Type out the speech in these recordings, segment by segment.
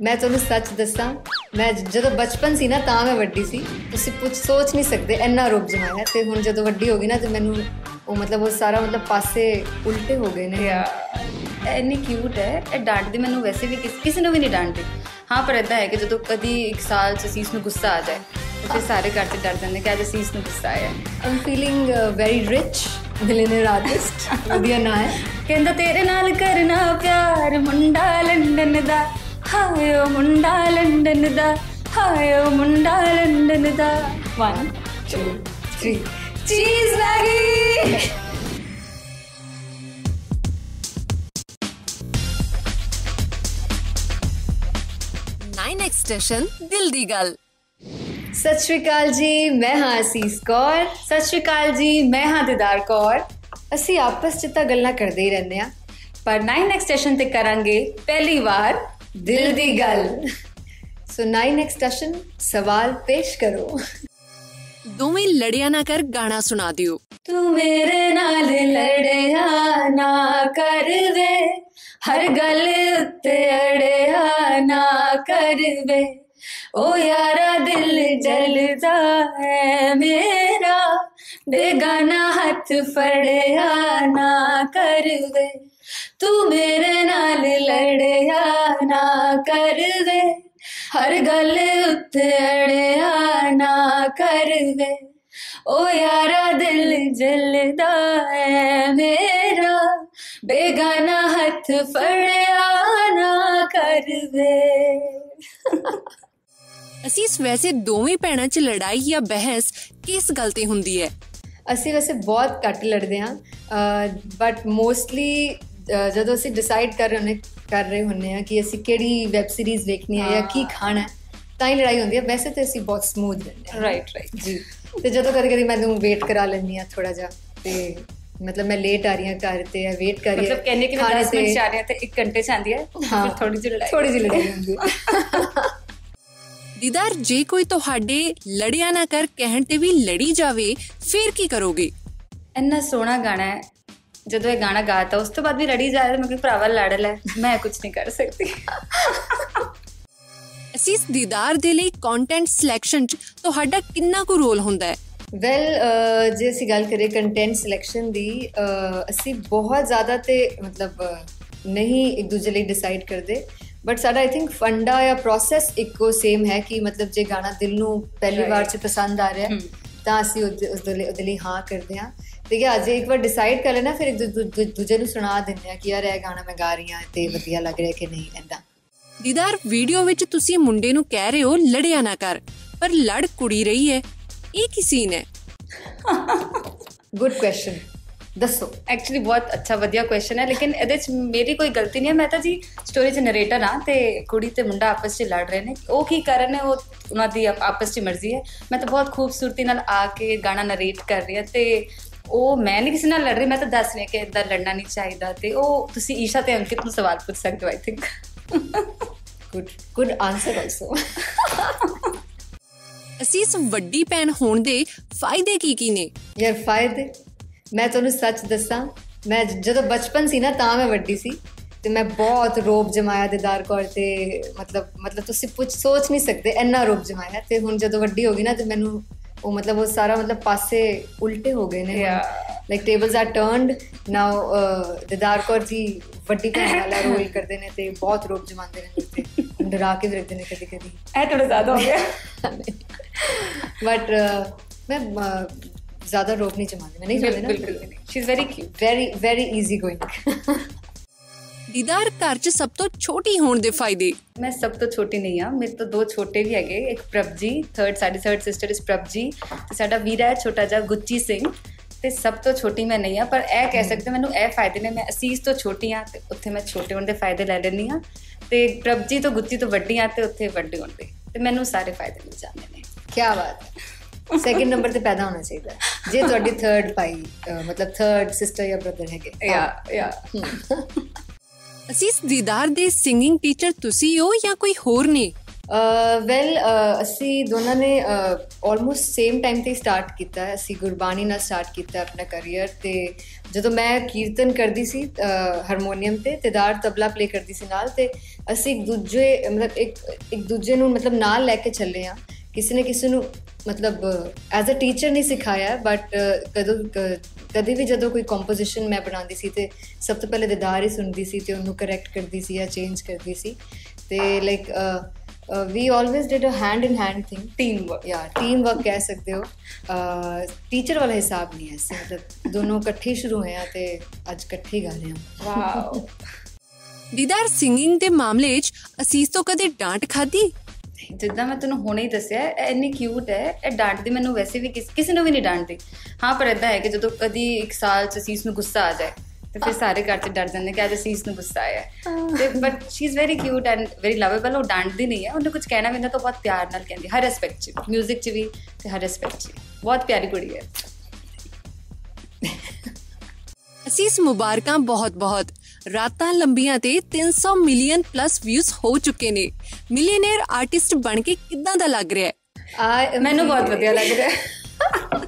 ਮੈਂ ਤੁਹਾਨੂੰ ਸੱਚ ਦੱਸਾਂ ਮੈਂ ਜਦੋਂ ਬਚਪਨ ਸੀ ਨਾ ਤਾਂ ਮੈਂ ਵੱਡੀ ਸੀ। ਤੁਸੀਂ ਕੁਝ ਸੋਚ ਨਹੀਂ ਸਕਦੇ ਇੰਨਾ ਰੂਪ ਜਮਾਇਆ ਤੇ ਹੁਣ ਜਦੋਂ ਵੱਡੀ ਹੋ ਗਈ ਨਾ ਤੇ ਮੈਨੂੰ ਉਹ ਮਤਲਬ ਉਹ ਸਾਰਾ ਮਤਲਬ ਪਾਸੇ ਉਲਟੇ ਹੋ ਗਏ ਨੇ। ਯਾ ਇੰਨੀ ਕਿਊਟ ਹੈ। ਇਹ ਡਾਂਟਦੀ ਮੈਨੂੰ ਵੈਸੇ ਵੀ ਕਿਸ- ਕਿਸੇ ਨੂੰ ਵੀ ਨਹੀਂ ਡਾਂਟਦੀ। ਹਾਂ ਪਰ ਇਦਾਂ ਹੈ ਕਿ ਜਦੋਂ ਕਦੀ ਇੱਕ ਸਾਲ ਚ ਅਸੀਸ ਨੂੰ ਗੁੱਸਾ ਆ ਜਾਏ ਤੇ ਫਿਰ ਸਾਰੇ ਘਰ ਚ ਡਰ ਜਾਂਦੇ ਕਿ ਅੱਜ ਅਸੀਸ ਨੂੰ ਗੁੱਸਾ ਆਇਆ I'm feeling very rich millionaire artist ਵਧੀਆ ਨਾ ਹੈ। ਕਹਿੰਦਾ ਤੇਰੇ ਨਾਲ ਕਰਨਾ ਪਿਆਰ ਮੁੰਡਾ ਲੰਡਨ ਦਾ। ਹਾਏ ਓ ਮੁੰਡਾ ਲੰਡਨ ਦਾ ਹਾਏ ਓ ਮੁੰਡਾ ਲੰਡਨ ਦਾ 1 2 3 ਚੀਜ਼ ਲੱਗੀ ਨਾਈਨ ਐਕਸਟੈਸ਼ਨ ਦਿਲ ਦੀ ਗੱਲ ਸਤਿ ਸ਼੍ਰੀ ਅਕਾਲ ਜੀ ਮੈਂ ਹਾਂ ਅਸੀਸ ਕੌਰ ਸਤਿ ਸ਼੍ਰੀ ਅਕਾਲ ਜੀ ਮੈਂ ਹਾਂ ਦਿਦਾਰ ਕੌਰ ਅਸੀਂ ਆਪਸ 'ਚ ਤਾਂ ਗੱਲਾਂ ਕਰਦੇ ਹੀ ਰਹਿੰਦੇ ਆ ਪਰ 9 ਨੈਕਸਟ ਸਟੇਸ਼ਨ ਤੇ ਕਰਾਂਗੇ ਪਹਿਲੀ ਵਾਰ ਦਿਲ ਦੀ ਗੱਲ ਸੋ 9 ਐਕਸਟੈਸ਼ਨ ਸਵਾਲ ਪੇਸ਼ ਕਰੋ ਦੋਵੇਂ ਲੜਿਆ ਨਾ ਕਰ ਗਾਣਾ ਸੁਣਾ ਦਿਓ ਤੂੰ ਮੇਰੇ ਨਾਲ ਲੜਿਆ ਨਾ ਕਰ ਵੇ ਹਰ ਗੱਲ ਉੱਤੇ ਅੜਿਆ ਨਾ ਕਰ ਵੇ ਓ ਯਾਰਾ ਦਿਲ ਜਲਦਾ ਹੈ ਮੇਰਾ ਬੇਗਾਨਾ ਹੱਥ ਫੜਿਆ ਨਾ ਕਰ ਵੇ ਤੂੰ ਮੇਰੇ ਨਾਲ ਲੜਿਆ ਨਾ ਕਰ ਵੇ ਹਰ ਗੱਲ ਉੱਤੇ ਅੜਿਆ ਨਾ ਕਰ ਵੇ ਓ ਯਾਰਾ ਦਿਲ ਜਲਦਾ ਹੈ ਮੇਰਾ ਬੇਗਾਨਾ ਹੱਥ ਫੜਿਆ ਨਾ ਕਰਵੇ ਅਸੀਂ ਇਸ ਵੈਸੇ ਦੋਵੇਂ ਭੈਣਾਂ 'ਚ ਲੜਾਈ ਜਾਂ ਬਹਿਸ ਕਿਸ ਗੱਲ ਤੇ ਹੁੰਦੀ ਹੈ ਅਸੀਂ ਵੈਸੇ ਬਹੁਤ ਘੱਟ ਲੜਦੇ ਹਾਂ ਬਟ ਮੋਸਟਲੀ ਜਦੋਂ ਅਸੀਂ ਡਿਸਾਈਡ ਕਰ ਰਹੇ ਹੁੰਨੇ ਕਰ ਰਹੇ ਹੁੰਨੇ ਆ ਕਿ ਅਸੀਂ ਕਿਹੜੀ ਵੈਬ ਸੀਰੀਜ਼ ਵੇਖਣੀ ਹੈ ਜਾਂ ਕੀ ਖਾਣਾ ਹੈ ਤਾਂ ਹੀ ਲੜਾਈ ਹੁੰਦੀ ਹੈ। ਵੈਸੇ ਤੇ ਅਸੀਂ ਬਹੁਤ ਸਮੂਥ ਰਹਿੰਦੇ ਹਾਂ। ਰਾਈਟ ਰਾਈਟ ਜੀ। ਤੇ ਜਦੋਂ ਕਦੇ ਕਦੇ ਮੈਨੂੰ ਵੇਟ ਕਰਾ ਲੈਂਦੀ ਆ ਥੋੜਾ ਜਿਹਾ ਤੇ ਮਤਲਬ ਮੈਂ ਲੇਟ ਆ ਰਹੀ ਹਾਂ ਘਰ ਤੇ ਜਾਂ ਵੇਟ ਕਰ ਰਹੀ ਮਤਲਬ ਕਹਿੰਨੇ ਕਿ ਮੈਂ 10 ਮਿੰਟ ਆ ਰਹੀ ਹਾਂ ਤੇ 1 ਘੰਟੇ ਚ ਆਂਦੀ ਹੈ ਹਾਂ ਫਿਰ ਥੋੜੀ ਜਿਹੀ ਲੜਾਈ ਥੋੜੀ ਜਿਹੀ ਲੜਾਈ ਹੁੰਦੀ ਹੈ। ਦੀਦਾਰ ਜੇ ਕੋਈ ਤੁਹਾਡੇ ਲੜਿਆ ਨਾ ਕਰ ਕਹਿਣ ਤੇ ਵੀ ਲੜੀ ਜਾਵੇ ਫਿਰ ਕੀ ਕਰੋਗੇ? ਇੰਨਾ ਸੋਹਣਾ ਗਾਣਾ ਹੈ ਜਦੋਂ ਇਹ ਗਾਣਾ ਗਾਤਾ ਉਸ ਤੋਂ ਬਾਅਦ ਵੀ ਲੜੀ ਜਾ ਰਹੀ ਮੈਂ ਕਿ ਭਰਾਵਾ ਲੜ ਲੈ ਮੈਂ ਕੁਝ ਨਹੀਂ ਕਰ ਸਕਦੀ। ਅਸੀਂ ਇਸ ਦੀਦਾਰ ਦੇ ਲਈ ਕੰਟੈਂਟ ਸਿਲੈਕਸ਼ਨ 'ਚ ਤੁਹਾਡਾ ਕਿੰਨਾ ਕੁ ਰੋਲ ਹੁੰਦਾ ਹੈ? ਵੈਲ ਜੇ ਅਸੀਂ ਗੱਲ ਕਰੀਏ ਕੰਟੈਂਟ ਸਿਲੈਕਸ਼ਨ ਦੀ ਅਸੀਂ ਬਹੁਤ ਜ਼ਿਆਦਾ ਤੇ ਮਤਲਬ ਨਹੀਂ ਇੱਕ ਦੂਜੇ ਲਈ ਡਿਸਾਈਡ ਕਰਦੇ। ਬਟ ਸਾਡਾ ਆਈ ਥਿੰਕ ਫੰਡਾ ਜਾਂ ਪ੍ਰੋਸੈਸ ਇੱਕੋ ਸੇਮ ਹੈ ਕਿ ਮਤਲਬ ਜੇ ਗਾਣਾ ਦਿਲ ਨੂੰ ਪਹਿਲੀ ਵਾਰ ਚ ਪਸੰਦ ਆ ਰਿਹਾ ਤਾਂ ਅਸੀਂ ਉਹਦੇ ਲਈ ਹਾਂ ਕਰਦੇ ਹਾਂ। ਕਿ ਅੱਜ ਇੱਕ ਵਾਰ ਡਿਸਾਈਡ ਕਰ ਲੈਣਾ ਫਿਰ ਇੱਕ ਦੂਜੇ ਨੂੰ ਸੁਣਾ ਦਿੰਦੇ ਆ ਕਿ ਯਾਰ ਇਹ ਗਾਣਾ ਮੈਂ ਗਾ ਰਹੀ ਹਾਂ ਤੇ ਵਧੀਆ ਲੱਗ ਰਿਹਾ ਕਿ ਨਹੀਂ ਐਦਾਂ ਦੀਦਾਰ ਵੀਡੀਓ ਵਿੱਚ ਤੁਸੀਂ ਮੁੰਡੇ ਨੂੰ ਕਹਿ ਰਹੇ ਹੋ ਲੜਿਆ ਨਾ ਕਰ ਪਰ ਲੜ ਕੁੜੀ ਰਹੀ ਹੈ। ਇਹ ਕੀ ਸੀਨ ਹੈ? ਗੁੱਡ ਕੁਐਸਚਨ ਦੱਸੋ। ਐਕਚੁਅਲੀ ਬਹੁਤ ਅੱਛਾ ਵਧੀਆ ਕੁਐਸਚਨ ਹੈ ਲੇਕਿਨ ਇਹਦੇ ਚ ਮੇਰੀ ਕੋਈ ਗਲਤੀ ਨਹੀਂ ਹੈ। ਮੈਂ ਤਾਂ ਜੀ ਸਟੋਰੀ ਚ ਨਰੇਟਰ ਹਾਂ ਤੇ ਕੁੜੀ ਤੇ ਮੁੰਡਾ ਆਪਸ ਚ ਲੜ ਰਹੇ ਨੇ। ਉਹ ਕੀ ਕਰ ਰਹੇ ਨੇ ਉਹ ਉਹਨਾਂ ਦੀ ਆਪ- ਆਪਸ ਚ ਮਰਜ਼ੀ ਹੈ। ਮੈਂ ਤਾਂ ਬਹੁਤ ਖੂਬਸੂਰਤੀ ਨਾਲ ਆ ਕੇ ਗਾਣਾ ਨਰੇਟ ਕਰ ਰਹੀ ਹਾਂ ਤੇ ਉਹ ਮੈਂ ਨਹੀਂ ਕਿਸੇ ਨਾਲ ਲੜ ਰਹੀ ਮੈਂ ਤਾਂ ਦੱਸ ਰਹੀ ਕਿ ਇਦਾਂ ਲੜਨਾ ਨਹੀਂ ਚਾਹੀਦਾ ਤੇ ਉਹ ਤੁਸੀਂ ਈਸ਼ਾ ਤੇ ਅੰਕਿਤ ਨੂੰ ਸਵਾਲ ਪੁੱਛ ਸਕਦੇ ਹੋ I think good good answer also ਅਸੀਂ ਇਸ ਵੱਡੀ ਭੈਣ ਹੋਣ ਦੇ ਫਾਇਦੇ ਕੀ ਕੀ ਨੇ? ਯਾਰ ਫਾਇਦੇ? ਮੈਂ ਤੁਹਾਨੂੰ ਸੱਚ ਦੱਸਾਂ ਮੈਂ ਜਦੋਂ ਬਚਪਨ ਸੀ ਨਾ ਤਾਂ ਮੈਂ ਵੱਡੀ ਸੀ ਤੇ ਮੈਂ ਬਹੁਤ ਰੋਬ ਜਮਾਇਆ ਦਿਦਾਰ ਕੌਰ ਤੇ ਮਤਲਬ ਮਤਲਬ ਤੁਸੀਂ ਪੁੱਛ ਸੋਚ ਨਹੀਂ ਸਕਦੇ ਇੰਨਾ ਰੋਬ ਜਮਾਇਆ ਤੇ ਹੁਣ ਜਦੋਂ ਵੱਡੀ ਹੋ ਗਈ ਨਾ ਤੇ ਮੈਨੂੰ ਉਹ ਮਤਲਬ ਉਹ ਸਾਰਾ ਮਤਲਬ ਪਾਸੇ ਉਲਟੇ ਹੋ ਗਏ ਨੇ Yeah. Like tables are turned now Didar Kaur ji ਵੱਡੀ ਭੈਣ ਵਾਲਾ ਰੋਲ ਕਰਦੇ ਨੇ ਤੇ ਬਹੁਤ ਰੋਬ ਜਮਾਉਂਦੇ ਨੇ ਤੇ ਡਰਾ ਕੇ ਵੀ ਰੱਖਦੇ ਨੇ ਕਦੀ ਕਦੀ। ਇਹ ਥੋੜਾ ਜ਼ਿਆਦਾ ਹੋ ਗਿਆ। ਬਟ ਮੈਂ ਜ਼ਿਆਦਾ ਰੋਬ ਨਹੀਂ ਜਮਾਉਂਦੀ। ਮੈਂ ਨਹੀਂ ਜਮਾਉਂਦੀ ਨਾ। ਬਿਲਕੁਲ she is very cute very very easy going Didar ਘਰ 'ਚ ਸਭ ਤੋਂ ਛੋਟੀ ਹੋਣ ਦੇ ਫਾਇਦੇ? ਮੈਂ ਸਭ ਤੋਂ ਛੋਟੀ ਨਹੀਂ ਆ ਮੇਰੇ ਤੋਂ ਦੋ ਛੋਟੇ ਵੀ ਹੈਗੇ ਇੱਕ ਪ੍ਰਭਜੀ ਥਰਡ ਸਾਡੀ ਥਰਡ ਸਿਸਟਰ ਇਸ ਪ੍ਰਭਜੀ ਤੇ ਸਾਡਾ ਵੀਰਾ ਹੈ ਛੋਟਾ ਜਿਹਾ ਗੁੱਚੀ ਸਿੰਘ ਤੇ ਸਭ ਤੋਂ ਛੋਟੀ ਮੈਂ ਨਹੀਂ ਆ ਪਰ ਇਹ ਕਹਿ ਸਕਦੇ ਮੈਨੂੰ ਇਹ ਫਾਇਦੇ ਨੇ ਮੈਂ ਅਸੀਸ ਤੋਂ ਛੋਟੀ ਆ ਤੇ ਉੱਥੇ ਮੈਂ ਛੋਟੇ ਹੋਣ ਦੇ ਫਾਇਦੇ ਲੈ ਲੈਂਦੀ ਆ ਤੇ ਪ੍ਰਭਜੀ ਤੋਂ ਗੁੱਚੀ ਤੋਂ ਵੱਡੀ ਆ ਤੇ ਉੱਥੇ ਵੱਡੇ ਹੋਣ ਦੇ ਤੇ ਮੈਨੂੰ ਸਾਰੇ ਫਾਇਦੇ ਮਿਲ ਜਾਂਦੇ ਨੇ। ਕੀ ਬਾਤ ਸੈਕਿੰਡ ਨੰਬਰ ਤੇ ਪੈਦਾ ਹੋਣਾ ਚਾਹੀਦਾ। ਜੇ ਤੁਹਾਡੀ ਥਰਡ ਭਾਈ ਅਹ, ਮਤਲਬ ਥਰਡ ਸਿਸਟਰ ਜਾਂ ਬ੍ਰਦਰ ਹੈਗੇ ਯਾ ਯਾ ਅਸੀਂ ਇਸ ਦੀਦਾਰ ਦੇ ਸਿੰਗਿੰਗ ਟੀਚਰ ਤੁਸੀਂ ਹੋ ਜਾਂ ਕੋਈ ਹੋਰ ਨੇ? ਵੈਲ ਅਸੀਂ ਦੋਨਾਂ ਨੇ ਆਲਮੋਸਟ ਸੇਮ ਟਾਈਮ ਤੇ ਸਟਾਰਟ ਕੀਤਾ ਹੈ। ਅਸੀਂ ਗੁਰਬਾਣੀ ਨਾਲ ਸਟਾਰਟ ਕੀਤਾ ਆਪਣਾ ਕੈਰੀਅਰ ਤੇ ਜਦੋਂ ਮੈਂ ਕੀਰਤਨ ਕਰਦੀ ਸੀ ਹਾਰਮੋਨੀਅਮ ਤੇ ਤੇਦਾਰ ਤਬਲਾ ਪਲੇ ਕਰਦੀ ਸੀ ਨਾਲ ਤੇ ਅਸੀਂ ਇੱਕ ਦੂਜੇ, ਮਤਲਬ ਇੱਕ ਇੱਕ ਦੂਜੇ ਨੂੰ ਮਤਲਬ ਨਾਲ ਲੈ ਕੇ ਚੱਲੇ ਆ ਕਿਸੇ ਨੇ ਕਿਸੇ ਨੂੰ ਮਤਲਬ ਐਜ਼ ਅ ਟੀਚਰ ਨਹੀਂ ਸਿਖਾਇਆ ਬਟ ਕਦੋਂ ਕਦੇ ਵੀ ਜਦੋਂ ਕੋਈ ਕੰਪੋਜੀਸ਼ਨ ਮੈਂ ਬਣਾਉਂਦੀ ਸੀ ਤੇ ਸਭ ਤੋਂ ਪਹਿਲੇ ਦਿਦਾਰ ਹੀ ਸੁਣਦੀ ਸੀ ਤੇ ਉਹਨੂੰ ਕਰੈਕਟ ਕਰਦੀ ਸੀ ਜਾਂ ਚੇਂਜ ਕਰਦੀ ਸੀ। ਤੇ like we always did a hand in hand thing team work ਯਾ ਟੀਮ ਵਰਕ ਕਹਿ ਸਕਦੇ ਹੋ। ਟੀਚਰ ਵਾਲਾ ਹਿਸਾਬ ਨਹੀਂ ਹੈ ਮਤਲਬ ਦੋਨੋਂ ਇਕੱਠੇ ਸ਼ੁਰੂ ਹੋਏ ਆ ਤੇ ਅੱਜ ਇਕੱਠੇ ਹੀ ਗਾ ਰਹੇ ਹਾਂ। ਵਾਓ ਦੀਦਾਰ ਸਿੰਗਿੰਗ ਦੇ ਮਾਮਲੇ 'ਚ ਅਸੀਸ ਤੋਂ ਕਦੇ ਡਾਂਟ ਖਾਦੀ ਜਿੱਦਾਂ ਮੈਂ ਤੈਨੂੰ ਹੁਣੇ ਹੀ ਦੱਸਿਆ ਇਹ ਇੰਨੀ ਕਿਊਟ ਹੈ ਇਹ ਡਾਂਟਦੀ ਮੈਨੂੰ ਵੈਸੇ ਵੀ ਕਿਸੇ ਨੂੰ ਵੀ ਨਹੀਂ ਡਾਂਟਦੀ। ਹਾਂ ਪਰ ਇਦਾਂ ਹੈ ਕਿ ਜਦੋਂ ਕਦੀ ਇੱਕ ਸਾਲ ਚ ਸੀਸ ਨੂੰ ਗੁੱਸਾ ਆ ਜਾਏ ਤੇ ਫਿਰ ਸਾਰੇ ਘਰ ਚ ਡਰ ਜਾਂਦੇ ਕਿ ਅੱਜ ਸੀਸ ਨੂੰ ਗੁੱਸਾ ਆਇਆ ਤੇ but she is very cute and very lovable ਉਹ ਡਾਂਟਦੀ ਨਹੀਂ ਹੈ ਉਹਨੇ ਕੁਝ ਕਹਿਣਾ ਵੀ ਨਾ ਤਾਂ ਬਹੁਤ ਪਿਆਰ ਨਾਲ ਕਹਿੰਦੀ ਹਰ ਐਸਪੈਕਟ ਚ 뮤직 ਚ ਵੀ ਤੇ ਹਰ ਐਸਪੈਕਟ ਚ ਬਹੁਤ ਪਿਆਰੀ ਕੁੜੀ ਹੈ। ਅਸੀਸ ਮੁਬਾਰਕਾਂ ਬਹੁਤ ਬਹੁਤ ਰਾਤਾਂ ਲੰਬੀਆਂ ਤੇ 300 ਮਿਲੀਅਨ ਪਲੱਸ ਵਿਊਜ਼ ਹੋ ਚੁੱਕੇ ਨੇ। ਮਿਲੀਅਨਰ ਆਰਟਿਸਟ ਬਣ ਕੇ ਕਿੱਦਾਂ ਦਾ ਲੱਗ ਰਿਹਾ ਹੈ? ਮੈਨੂੰ ਬਹੁਤ ਵਧੀਆ ਲੱਗ ਰਿਹਾ। ਹੈ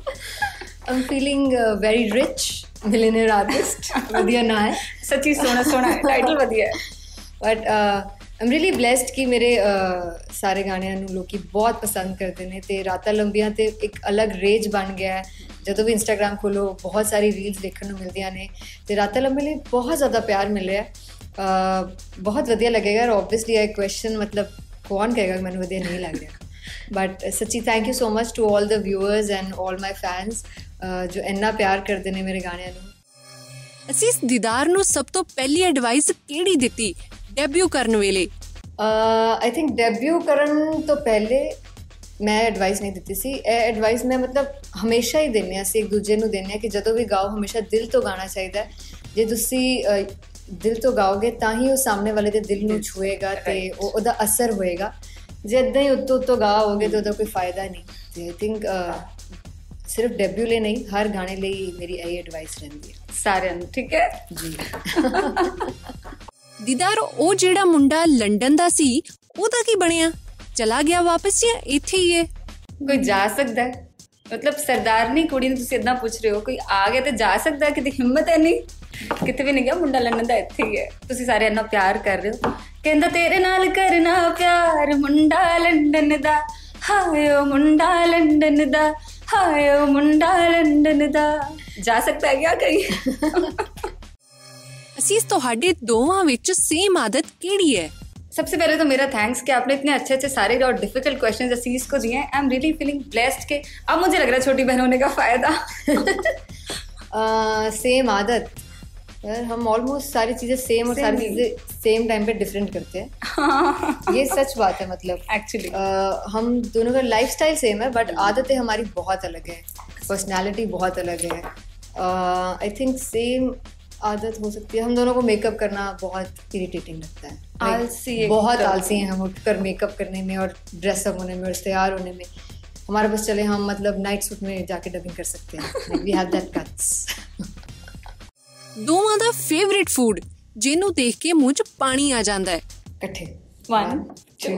I'm feeling very rich millionaire artist ਵਧੀਆ ਨਾ ਹੈ। ਸੱਚੀ ਸੋਹਣਾ ਸੋਹਣਾ ਟਾਈਟਲ ਵਧੀਆ ਹੈ। ਬਟ ਆਮ ਰੀਲੀ ਬlesed ਕਿ ਮੇਰੇ ਸਾਰੇ ਗਾਣਿਆਂ ਨੂੰ ਲੋਕੀ ਬਹੁਤ ਪਸੰਦ ਕਰਦੇ ਨੇ ਤੇ ਰਾਤਾਂ ਲੰਬੀਆਂ ਤੇ ਇੱਕ ਅਲੱਗ ਰੇਜ ਬਣ ਗਿਆ ਹੈ। ਜਦੋਂ ਵੀ ਇੰਸਟਾਗ੍ਰam ਖੋਲੋ ਬਹੁਤ ਸਾਰੀ ਰੀਲਸ ਦੇਖਣ ਨੂੰ ਮਿਲਦੀਆਂ ਨੇ ਤੇ ਰਾਤਾਂ ਲੰਬੀ ਲਈ ਬਹੁਤ ਜ਼ਿਆਦਾ ਪਿਆਰ ਮਿਲ ਰਿਹਾ ਬਹੁਤ ਵਧੀਆ ਲੱਗੇਗਾ ਔਰ ਆਬਵੀਅਸਲੀ ਇਹ ਕੁਐਸਚਨ ਮਤਲਬ ਕੌਣ ਕਹੇਗਾ ਕਿ ਮੈਨੂੰ ਵਧੀਆ ਨਹੀਂ ਲੱਗ ਰਿਹਾ। ਬਟ ਸੱਚੀ thank you so much to all the viewers and all my fans ਜੋ ਇੰਨਾ ਪਿਆਰ ਕਰਦੇ ਨੇ ਮੇਰੇ ਗਾਣਿਆਂ ਨੂੰ। ਅਸੀਂ ਇਸ ਦੀਦਾਰ ਨੂੰ ਸਭ ਤੋਂ ਪਹਿਲੀ ਐਡਵਾਈਸ ਕਿਹੜੀ ਦਿੱਤੀ? ਡੈਬਿਊ ਕਰਨ ਵੇਲੇ। ਆਈ ਥਿੰਕ ਡੈਬਿਊ ਕਰਨ ਤੋਂ ਪਹਿਲੇ ਮੈਂ ਐਡਵਾਈਸ ਨਹੀਂ ਦਿੱਤੀ ਸੀ। ਇਹ ਐਡਵਾਈਸ ਮੈਂ ਮਤਲਬ ਹਮੇਸ਼ਾ ਹੀ ਦਿੰਨੇ ਆ ਸੀ ਇੱਕ ਦੂਜੇ ਨੂੰ ਦਿੰਨੇ ਆ ਕਿ ਜਦੋਂ ਵੀ ਗਾਓ ਹਮੇਸ਼ਾ ਦਿਲ ਤੋਂ ਗਾਣਾ ਚਾਹੀਦਾ ਜੇ ਤੁਸੀਂ ਦਿਲ ਤੋਂ ਗਾਓਗੇ ਤਾਂ ਹੀ ਉਹ ਸਾਹਮਣੇ ਵਾਲੇ ਦੇ ਦਿਲ ਨੂੰ ਛੂਏਗਾ ਤੇ ਉਹ ਉਹਦਾ ਅਸਰ ਹੋਏਗਾ। ਜੇ ਇਦਾਂ ਹੀ ਉੱਤੋਂ ਉੱਤੋਂ ਗਾਓਗੇ ਤਾਂ ਉਹਦਾ ਕੋਈ ਫਾਇਦਾ ਨਹੀਂ। ਤੇ ਆਈ ਥਿੰਕ ਸਿਰਫ ਡੈਬਿਊ ਲਈ ਨਹੀਂ ਹਰ ਗਾਣੇ ਲਈ ਮੇਰੀ ਇਹ ਐਡਵਾਈਸ ਰਹਿੰਦੀ ਹੈ। ਸਾਰਿਆਂ ਨੂੰ ਠੀਕ ਹੈ? ਜੀ। ਦੀਦਾਰ ਉਹ ਜਿਹੜਾ ਮੁੰਡਾ ਲੰਡਨ ਦਾ ਸੀ ਉਹਦਾ ਕੀ ਬਣਿਆ? ਚਲਾ ਗਿਆ ਵਾਪਸ ਜਾਂ ਇੱਥੇ ਹੀ ਹੈ? ਕੋਈ ਜਾ ਸਕਦਾ ਹੈ। ਮਤਲਬ ਸਰਦਾਰਨੀ ਕੁੜੀ ਨੂੰ ਤੁਸੀਂ ਇਦਾਂ ਪੁੱਛ ਰਹੇ ਹੋ ਕੋਈ ਆ ਗਿਆ ਤੇ ਜਾ ਸਕਦਾ ਕਿਤੇ ਹਿੰਮਤ ਹੈ ਨਹੀਂ? ਕਿਤੇ ਵੀ ਨਹੀਂ ਗਿਆ ਮੁੰਡਾ ਲੰਡਨ ਦਾ ਇੱਥੇ ਹੀ ਹੈ ਤੁਸੀਂ ਸਾਰੇ ਇੰਨਾ ਪਿਆਰ ਕਰ ਰਹੇ ਹੋ ਕਹਿੰਦਾ ਤੇਰੇ ਨਾਲ ਕਰਨਾ ਪਿਆਰ ਮੁੰਡਾ ਲੰਡਨ ਦਾ ਹਾਏ ਉਹ ਮੁੰਡਾ ਲੰਡਨ ਦਾ ਹਾਏ ਉਹ ਮੁੰਡਾ ਲੰਡਨ ਦਾ ਜਾ ਸਕਦਾ ਹੈ ਕਿਆ ਕਰੀ ਅਸੀਂ ਤੁਹਾਡੇ ਦੋਵਾਂ ਵਿੱਚ ਸੇਮ ਆਦਤ ਕਿਹੜੀ ਹੈ सबसे पहले तो मेरा थैंक्स कि आपने इतने अच्छे अच्छे सारे और डिफिकल्ट क्वेश्चन असीस को दिए हैं I am really feeling blessed के अब मुझे लग रहा है छोटी बहन होने का फायदा सेम आदत यार हम ऑलमोस्ट सारी चीज़ें सेम और सारी चीज़ें सेम टाइम पे डिफरेंट करते हैं। ये सच बात है मतलब। एक्चुअली uh, हम दोनों का लाइफस्टाइल सेम है बट आदतें हमारी बहुत अलग है। पर्सनैलिटी बहुत अलग है। आई थिंक सेम आदत हो सकती है। हम दोनों को मेकअप करना बहुत इरिटेटिंग लगता है। आलसी बहुत आलसी हैं हम उठकर मेकअप करने में और ड्रेसअप होने में और तैयार होने में। हमारे पास चले हम मतलब नाइट सूट में जाके डबिंग कर सकते हैं। वी हैव दैट कट्स ਦੋਵਾਂ ਦਾ ਫੇਵਰਿਟ ਫੂਡ ਜਿਹਨੂੰ ਦੇਖ ਕੇ ਮੂੰਹ 'ਚ ਪਾਣੀ ਆ ਜਾਂਦਾ ਹੈ ਇਕੱਠੇ 1 2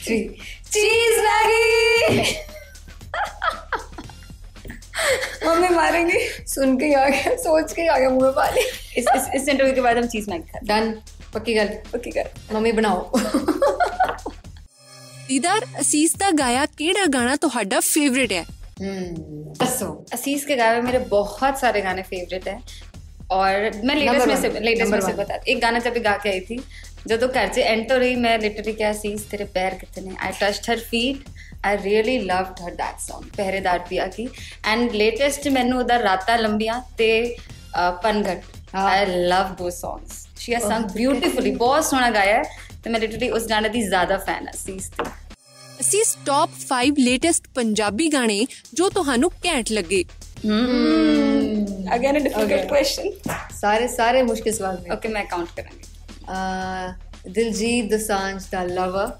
3 चीज मैगी मम्मी मारेंगे सुन के ही आ गया सोच के ही आ गया मुंह में पानी इस इस इस इंटरव्यू के बाद हम चीज मैगी खाते डन पक्की गल पक्की कर ਮੰਮੀ ਬਣਾਓ ਦੀਦਾਰ ਅਸੀਸ ਦਾ ਗਾਇਆ ਕਿਹੜਾ ਗਾਣਾ ਤੁਹਾਡਾ ਫੇਵਰਿਟ ਹੈ हम्म ਦੱਸੋ असीस के गाए मेरे बहुत सारे गाने फेवरेट हैं और मैं लेटेस्ट Number में से one. लेटेस्ट में Number से one. बता एक गाना जब भी गा के आई थी ਜਦੋਂ ਘਰ 'ਚ ਐਂਟਰ ਹੋਈ ਮੈਂ ਲਿਟਰਲੀ ਕਿਹਾ ਸੀ ਤੇਰੇ ਪੈਰ ਕਿਤਨੇ I touched her feet I really loved her that Song Pehredaar Piya Ki and latest ਮੈਨੂੰ ਉਹਦਾ ਰਾਤਾਂ ਲੰਬੀਆਂ ਤੇ ਪਨਘਟ ਹਾਂ। I love those songs she has sung Oh, beautifully ਬਹੁਤ ਸੋਹਣਾ ਗਾਇਆ ਹੈ ਤੇ ਮੈਂ ਲਿਟਰਲੀ ਉਸ ਗਾਣੇ ਦੀ ਜ਼ਿਆਦਾ ਫੈਨ ਹਾਂ ਸੀਸ ਦੀ ਅਸੀਸ ਟੌਪ 5 ਲੇਟੈਸਟ ਪੰਜਾਬੀ ਗਾਣੇ ਜੋ ਤੁਹਾਨੂੰ ਘੈਂਟ ਲੱਗੇ। Again a difficult. ਕੁਐਸਚਨ ਸਾਰੇ ਸਾਰੇ ਮੁਸ਼ਕਿਲ ਸਵਾਲ ਨੇ। ਓਕੇ ਮੈਂ ਕਾਊਂਟ ਕਰਾਂਗੀ। ਅਹ ਦਿਲਜੀਤ ਦੋਸਾਂਝ ਦਾ lover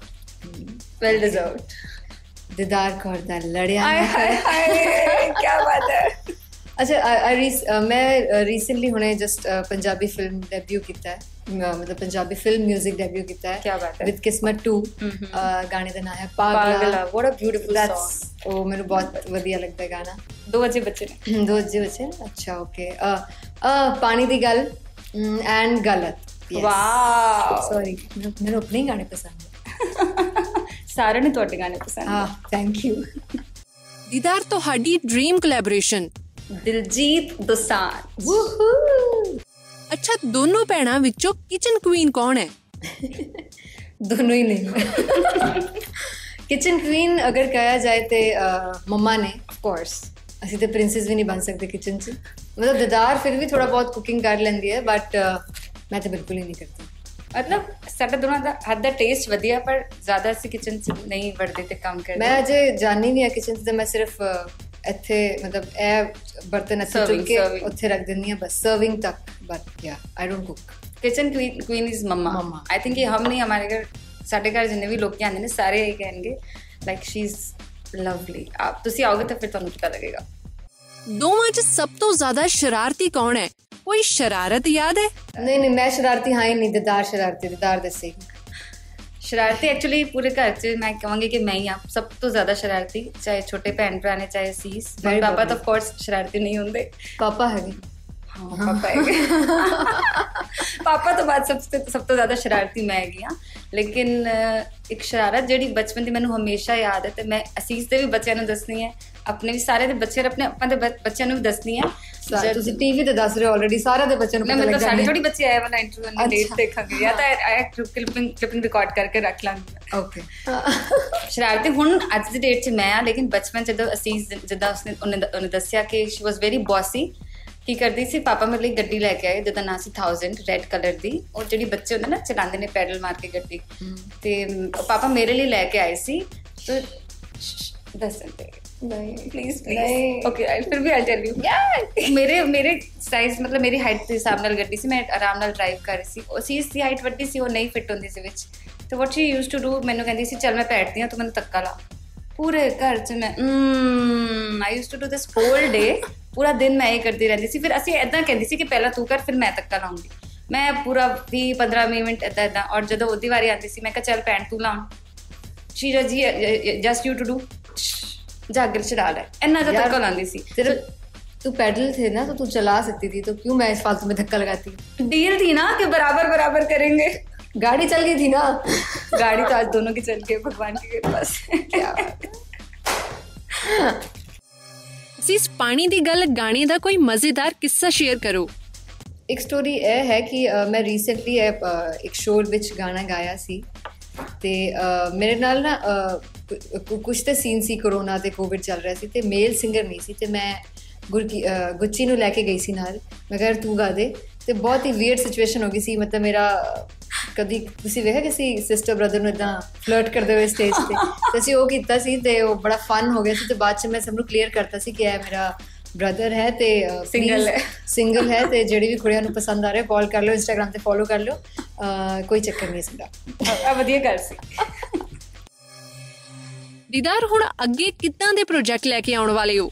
well deserved Didar Kaur ਦਾ ਲੜਿਆ ਹਾਏ ਹਾਏ ਹਾਏ ਕੀ ਬਾਤ ਹੈ। ਅੱਛਾ ਆਈ ਮੈਂ ਰੀਸੈਂਟਲੀ ਹੁਣੇ ਜਸਟ ਪੰਜਾਬੀ ਫਿਲਮ ਡੈਬਿਊ ਕੀਤਾ ਹੈ। ਮਤਲਬ ਪੰਜਾਬੀ ਫਿਲਮ 뮤직 ਡੈਬਿਊ ਕੀਤਾ ਹੈ। ਕਿਆ ਬਾਤ ਹੈ। ਵਿਦ ਕਿਸਮਤ 2 ਗਾਣੇ ਦਾ ਨਾਮ ਹੈ ਪਾਗਲਾ। a beautiful song That's- ਉਹ ਮੈਨੂੰ ਬਹੁਤ ਵਧੀਆ ਲੱਗਦਾ ਹੈ ਗਾਣਾ। ਦੋ ਵਜੇ ਬੱਚੇ ਨੇ। ਦੋ ਜੀ ਬੱਚੇ ਅੱਛਾ ਓਕੇ ਪਾਣੀ ਦੀ ਗੱਲ ਐਂਡ ਗਲਤ। ਵਾਓ ਸੌਰੀ ਮੈਨੂੰ ਆਪਣੇ ਗਾਣੇ ਪਸੰਦ ਹੈ ਸਾਰਿਆਂ ਨੇ ਤੁਹਾਡੇ ਗਾਣੇ ਪਸੰਦ ਹਾਂ ਥੈਂਕ ਯੂ ਦੀਦਾਰ ਤੁਹਾਡੀ dream collaboration Diljit Dosanjh. Woohoo! ਅੱਛਾ ਦੋਨੋਂ ਭੈਣਾਂ ਵਿੱਚੋਂ ਕਿਚਨ ਕੁਈਨ ਕੌਣ ਹੈ? ਦੋਨੋਂ ਹੀ ਨਹੀਂ ਕਿਚਨ ਕੁਈਨ ਅਗਰ ਕਹਾ ਜਾਏ ਤੇ ਮੰਮਾ ਨੇ ਆਫ ਕੋਰਸ ਅਸੀਂ ਤੇ ਪ੍ਰਿੰਸੈਸ ਵੀ ਨਹੀਂ ਬਣ ਸਕਦੇ ਕਿਚਨ 'ਚ। ਮਤਲਬ ਦਿਦਾਰ ਫਿਰ ਵੀ ਥੋੜਾ ਬਹੁਤ ਕੁਕਿੰਗ ਕਰ ਲੈਂਦੀ ਹੈ ਬਟ ਮੈਂ ਤਾਂ ਬਿਲਕੁਲ ਹੀ ਨਹੀਂ ਕਰਦੀ। ਮਤਲਬ ਸਾਡਾ ਦੋਨਾਂ ਦਾ ਹੱਦ ਦਾ ਟੇਸਟ ਵਧੀਆ ਪਰ ਜ਼ਿਆਦਾ ਅਸੀਂ ਕਿਚਨ 'ਚ ਨਹੀਂ ਵੜਦੇ ਤੇ ਕੰਮ ਕਰਦੇ। ਮੈਂ ਅਜੇ ਜਾਣੀ ਨਹੀਂ ਆ ਕਿਚਨ 'ਚ ਤੇ ਮੈਂ ਸਿਰਫ ਇੱਥੇ ਮਤਲਬ ਇਹ ਬਰਤਨ ਇੱਥੇ ਚੁੱਕ ਕੇ. ਉੱਥੇ ਰੱਖ ਦਿੰਦੀ ਆ ਬਸ ਸਰਵਿੰਗ ਤੱਕ but yeah I don't cook kitchen queen is mama. I think ਇਹ ਹਮ ਨਹੀਂ ਹਮਾਰੇ ਘਰ ਸਾਡੇ ਘਰ ਜਿੰਨੇ ਵੀ ਲੋਕੀ ਆਉਂਦੇ ਨੇ ਸਾਰੇ ਇਹ ਕਹਿਣਗੇ ਲਾਈਕ ਸ਼ੀ ਇਜ਼ ਲਵਲੀ ਆਪ ਤੁਸੀਂ ਆਓਗੇ ਤਾਂ ਫਿਰ ਤੁਹਾਨੂੰ ਪਤਾ ਲੱਗੇਗਾ। ਦੋਵਾਂ 'ਚ ਸਭ ਤੋਂ ਜ਼ਿਆਦਾ ਸ਼ਰਾਰਤੀ ਕੌਣ ਹੈ? ਕੋਈ ਸ਼ਰਾਰਤ ਯਾਦ ਹੈ? ਨਹੀਂ ਨਹੀਂ ਮੈਂ ਸ਼ਰਾਰਤੀ ਹਾਂ ਹੀ ਨਹੀਂ ਦਿਦਾਰ ਸ਼ਰਾਰਤੀ ਦਿਦਾਰ ਦੱਸੇ। ਸ਼ਰਾਰਤੀ ਐਕਚੁਅਲੀ ਪੂਰੇ ਘਰ 'ਚ ਮੈਂ ਕਹਾਂਗੀ ਕਿ ਮੈਂ ਹੀ ਆ ਸਭ ਤੋਂ ਜ਼ਿਆਦਾ ਸ਼ਰਾਰਤੀ ਚਾਹੇ ਛੋਟੇ ਭੈਣ ਭਰਾ ਨੇ ਚਾਹੇ ਸੀਸ Very ਪਾਪਾ. ਤਾਂ ਆਫ ਕੋਰਸ ਸ਼ਰਾਰਤੀ ਨਹੀਂ ਹੁੰਦੇ ਪਾਪਾ ਹੈਗੇ ਪਾਪਾ ਹੈਗੇ। ਪਾਪਾ ਤੋਂ ਬਾਅਦ ਸਭ ਤੋਂ ਸਭ ਤੋਂ ਜ਼ਿਆਦਾ ਸ਼ਰਾਰਤੀ ਮੈਂ ਹੈਗੀ ਆ ਲੇਕਿਨ ਇੱਕ ਸ਼ਰਾਰਤ ਜਿਹੜੀ ਬਚਪਨ ਦੀ ਮੈਨੂੰ ਹਮੇਸ਼ਾ ਯਾਦ ਹੈ ਤੇ ਮੈਂ ਅਸੀਸ ਦੇ ਵੀ ਬੱਚਿਆਂ ਨੂੰ ਦੱਸਣੀ ਹੈ। ਆਪਣੇ ਵੀ ਸਾਰੇ ਦੇ ਬੱਚੇ ਆਪਣੇ ਆਪਾਂ ਦੇ ਬੱਚਿਆਂ ਨੂੰ ਵੀ ਦੱਸਣੀ ਹੈ। ਤੁਸੀਂ ਟੀਵੀ ਤੇ ਦੱਸ ਰਹੇ ਹੋ ਆਲਰੇਡੀ ਸਾਰਿਆਂ ਦੇ ਬੱਚਿਆਂ ਨੂੰ ਪਤਾ ਲੱਗ ਸਾਡੇ ਜਾਣੀ ਥੋੜੀ ਬੱਚੇ ਆਏ ਵਾਲਾ ਇੰਟਰਵਿਊ ਨੇ ਡੇਟ। ਦੇਖਾਂਗੇ। ਜਾਂ ਤਾਂ ਆਇਆ ਕਲਿੱਪਿੰਗ ਕਲਿੱਪਿੰਗ ਰਿਕਾਰਡ ਕਰਕੇ ਰੱਖ ਲਾਂਗੇ। ਓਕੇ ਸ਼ਰਾਰਤੀ ਹੁਣ ਅੱਜ ਦੀ ਡੇਟ 'ਚ ਮੈਂ ਆ ਲੇਕਿਨ ਬਚਪਨ 'ਚ ਜਦੋਂ ਅਸੀਸ ਜਿੱਦਾਂ ਉਸਨੇ ਉਹਨੇ ਦੱਸਿਆ ਕਿ ਸ਼ੀ ਵਾਸ ਵੈਰੀ ਬੌਸੀ ਕੀ ਕਰਦੀ ਸੀ? ਪਾਪਾ ਮੇਰੇ ਲਈ ਗੱਡੀ ਲੈ ਕੇ ਆਏ ਜਿਹਦਾ ਨਾਂ ਸੀ 1000 ਰੈੱਡ ਕਲਰ ਦੀ। ਉਹ ਜਿਹੜੀ ਬੱਚੇ ਹੁੰਦੇ ਨਾ ਚਲਾਉਂਦੇ ਨੇ ਪੈਡਲ ਮਾਰ ਕੇ ਗੱਡੀ। ਤੇ ਪਾਪਾ ਮੇਰੇ ਲਈ ਲੈ ਕੇ ਆਏ ਸੀ। ਤੇ ਦੱਸ ਸਕਦੇ ਨਹੀਂ ਪਲੀਜ਼। ਪਲੀਜ਼ ਓਕੇ ਆਈ ਫਿਰ ਵੀ ਆਈ ਟੈਲ ਯੂ ਮੇਰੇ ਮੇਰੇ ਸਾਈਜ਼ ਮਤਲਬ ਮੇਰੀ ਹਾਈਟ ਦੇ ਹਿਸਾਬ ਨਾਲ ਗੱਡੀ ਸੀ। ਮੈਂ ਆਰਾਮ ਨਾਲ ਡਰਾਈਵ ਕਰ ਰਹੀ ਸੀ। ਉਹ ਸੀ ਦੀ ਹਾਈਟ ਵੱਡੀ ਸੀ ਉਹ ਨਹੀਂ ਫਿੱਟ ਹੁੰਦੀ ਸੀ ਵਿੱਚ। ਤੇ what she used to do ਮੈਨੂੰ ਕਹਿੰਦੀ ਸੀ ਚੱਲ ਮੈਂ ਬੈਠਦੀ ਹਾਂ ਤੂੰ ਮੈਨੂੰ ਧੱਕਾ ਲਾ। ਪੂਰੇ ਘਰ 'ਚ ਮੈਂ I used to do this whole day ਪੂਰਾ ਦਿਨ ਮੈਂ ਇਹ ਕਰਦੀ ਰਹਿੰਦੀ ਸੀ ਫਿਰ ਅਸੀਂ ਐਦਾਂ ਕਹਿੰਦੀ ਸੀ ਕਿ ਪਹਿਲਾਂ ਤੂੰ ਕਰ ਫਿਰ ਮੈਂ ਧੱਕਾ ਲਾਉਂਗੀ ਮੈਂ ਪੂਰਾ 20 15 ਮਿੰਟ ਐਦਾਂ ਐਦਾਂ ਔਰ ਜਦੋਂ ਉਹਦੀ ਵਾਰੀ ਆਉਂਦੀ ਸੀ ਮੈਂ ਕਿਹਾ ਚੱਲ ਪੈਂਟ ਤੂੰ ਲਾਉਣ ਸ਼ੀਰਾ ਜੀ ਜਸਟ ਯੂ ਟੂ ਡੂ ਜਾਗਰ ਚੜਾ ਲੈ ਇੰਨਾ ਜ਼ਿਆਦਾ ਧੱਕਾ ਲਾਉਂਦੀ ਸੀ तेरे तू पैडल थे ना तो तू चला सकती थी तो क्यों मैं इस फालतू में धक्का लगाती डील थी ना कि बराबर बराबर करेंगे गाड़ी चल गई थी ना गाड़ी तो आज दोनों की चल गई भगवान की कृपा से क्या बात है। ਸੀਸ ਪਾਣੀ ਦੀ ਗੱਲ ਗਾਣੇ ਦਾ ਕੋਈ ਮਜ਼ੇਦਾਰ ਕਿੱਸਾ ਸ਼ੇਅਰ ਕਰੋ। ਇੱਕ ਸਟੋਰੀ ਇਹ ਹੈ ਕਿ ਅ, ਮੈਂ ਰੀਸੈਂਟਲੀ ਇੱਕ ਸ਼ੋਅ ਵਿੱਚ ਗਾਣਾ ਗਾਇਆ ਸੀ ਤੇ ਅ, ਮੇਰੇ ਨਾਲ ਨਾ ਅ, ਕੁ- ਕੁ- ਕੁਛ ਤੇ ਸੀਨ ਸੀ ਕਰੋਨਾ ਤੇ ਕੋਵਿਡ ਚੱਲ ਰਿਹਾ ਸੀ ਤੇ ਮੇਲ ਸਿੰਗਰ ਨਹੀਂ ਸੀ ਤੇ ਮੈਂ ਗੁਰਕੀ ਅ, ਗੁੱਚੀ ਨੂੰ ਲੈ ਕੇ ਗਈ ਸੀ ਨਾਲ। ਮੈਂ ਕਿਹਾ ਤੂੰ ਗਾ ਦੇ। ਤੇ ਬਹੁਤ ਹੀ ਵੀਅਰਡ ਸਿਚੁਏਸ਼ਨ ਹੋ ਗਈ ਸੀ। ਮਤਲਬ ਮੇਰਾ ਕਦੀ ਤੁਸੀਂ ਵੇਖਿਆ ਕਿਸੇ ਸਿਸਟਰ ਬ੍ਰਦਰ ਨੂੰ ਇਦਾਂ ਫਲਰਟ ਕਰਦੇ ਹੋਏ ਸਟੇਜ ਤੇ? ਤੇ ਅਸੀਂ ਉਹ ਕੀਤਾ ਸੀ ਤੇ ਉਹ ਬੜਾ ਫਨ ਹੋ ਗਿਆ ਸੀ। ਤੇ ਬਾਅਦ ਚ ਮੈਂ ਸਭ ਨੂੰ ਕਲੀਅਰ ਕਰਤਾ ਸੀ ਕਿ ਇਹ ਮੇਰਾ ਬ੍ਰਦਰ ਹੈ ਤੇ Single ਹੈ। ਸਿੰਗਲ ਹੈ ਤੇ ਜਿਹੜੀ ਵੀ ਕੁੜੀਆਂ ਨੂੰ ਪਸੰਦ ਆ ਰਿਹਾ ਕਾਲ ਕਰ ਲਓ ਇੰਸਟਾਗ੍ਰam ਤੇ ਫੋਲੋ ਕਰ ਲਓ। ਕੋਈ ਚੱਕਰ ਨਹੀਂ ਸਾਡਾ ਆ ਵਧੀਆ ਗੱਲ ਸੀ। ਦੀਦਾਰ ਹੁਣ ਅੱਗੇ ਕਿੱਦਾਂ ਦੇ ਪ੍ਰੋਜੈਕਟ ਲੈ ਕੇ ਆਉਣ ਵਾਲੇ ਹੋ?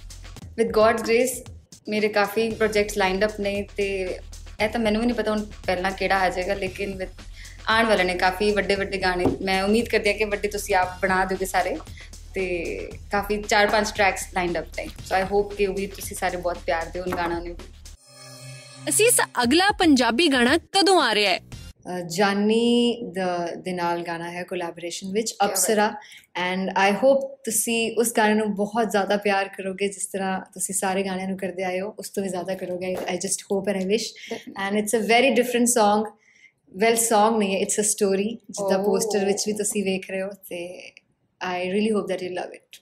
ਵਿਦ ਗॉड्स ਗ੍ਰੇਸ ਮੇਰੇ ਕਾਫੀ ਪ੍ਰੋਜੈਕਟਸ ਲਾਈਨਡ ਅਪ ਨੇ ਤੇ ਇਹ ਤਾਂ ਮੈਨੂੰ ਵੀ ਨਹੀਂ ਪਤਾ ਹੁਣ ਪਹਿਲਾਂ ਕਿਹੜਾ ਆ ਜਾਏਗਾ ਲੇਕਿਨ with ਆਉਣ ਵਾਲੇ ਨੇ ਕਾਫੀ ਵੱਡੇ ਵੱਡੇ ਗਾਣੇ ਮੈਂ ਉਮੀਦ ਕਰਦੀ ਹਾਂ ਕਿ ਵੱਡੇ ਤੁਸੀਂ ਆਪ ਬਣਾ ਦਿਓਗੇ ਸਾਰੇ ਤੇ ਕਾਫੀ 4-5 ਟਰੈਕਸ ਲਾਈਨਡ ਅਪ ਨੇ ਸੋ ਆਈ ਹੋਪ ਕਿ ਉਹ ਵੀ ਤੁਸੀਂ ਸਾਰੇ ਬਹੁਤ ਪਿਆਰ ਦਿਓ ਉਹਨਾਂ ਗਾਣਿਆਂ ਨੂੰ ਅਸੀਸ ਅਗਲਾ ਪੰਜਾਬੀ ਗਾਣਾ ਕਦੋਂ ਆ ਰਿਹਾ ਹੈ ਅਹ ਜਾਨੀ ਦ- ਨਾਲ ਗਾਣਾ ਹੈ ਕੋਲੈਬੋਰੇਸ਼ਨ ਵਿੱਚ ਅਪਸਰਾ। ਐਂਡ ਆਈ ਹੋਪ ਤੁਸੀਂ ਉਸ ਗਾਣੇ ਨੂੰ ਬਹੁਤ ਜ਼ਿਆਦਾ ਪਿਆਰ ਕਰੋਗੇ ਜਿਸ ਤਰ੍ਹਾਂ ਤੁਸੀਂ ਸਾਰੇ ਗਾਣਿਆਂ ਨੂੰ ਕਰਦੇ ਆਏ ਹੋ ਉਸ ਤੋਂ ਵੀ ਜ਼ਿਆਦਾ ਕਰੋਗੇ। I just hope and I wish and it's a very different Song. Well Song ਨਹੀਂ ਹੈ ਇਟਸ ਅ ਸਟੋਰੀ ਜਿੱਦਾਂ Oh. ਪੋਸਟਰ ਵਿੱਚ ਵੀ ਤੁਸੀਂ ਵੇਖ ਰਹੇ ਹੋ ਤੇ I really hope that you love it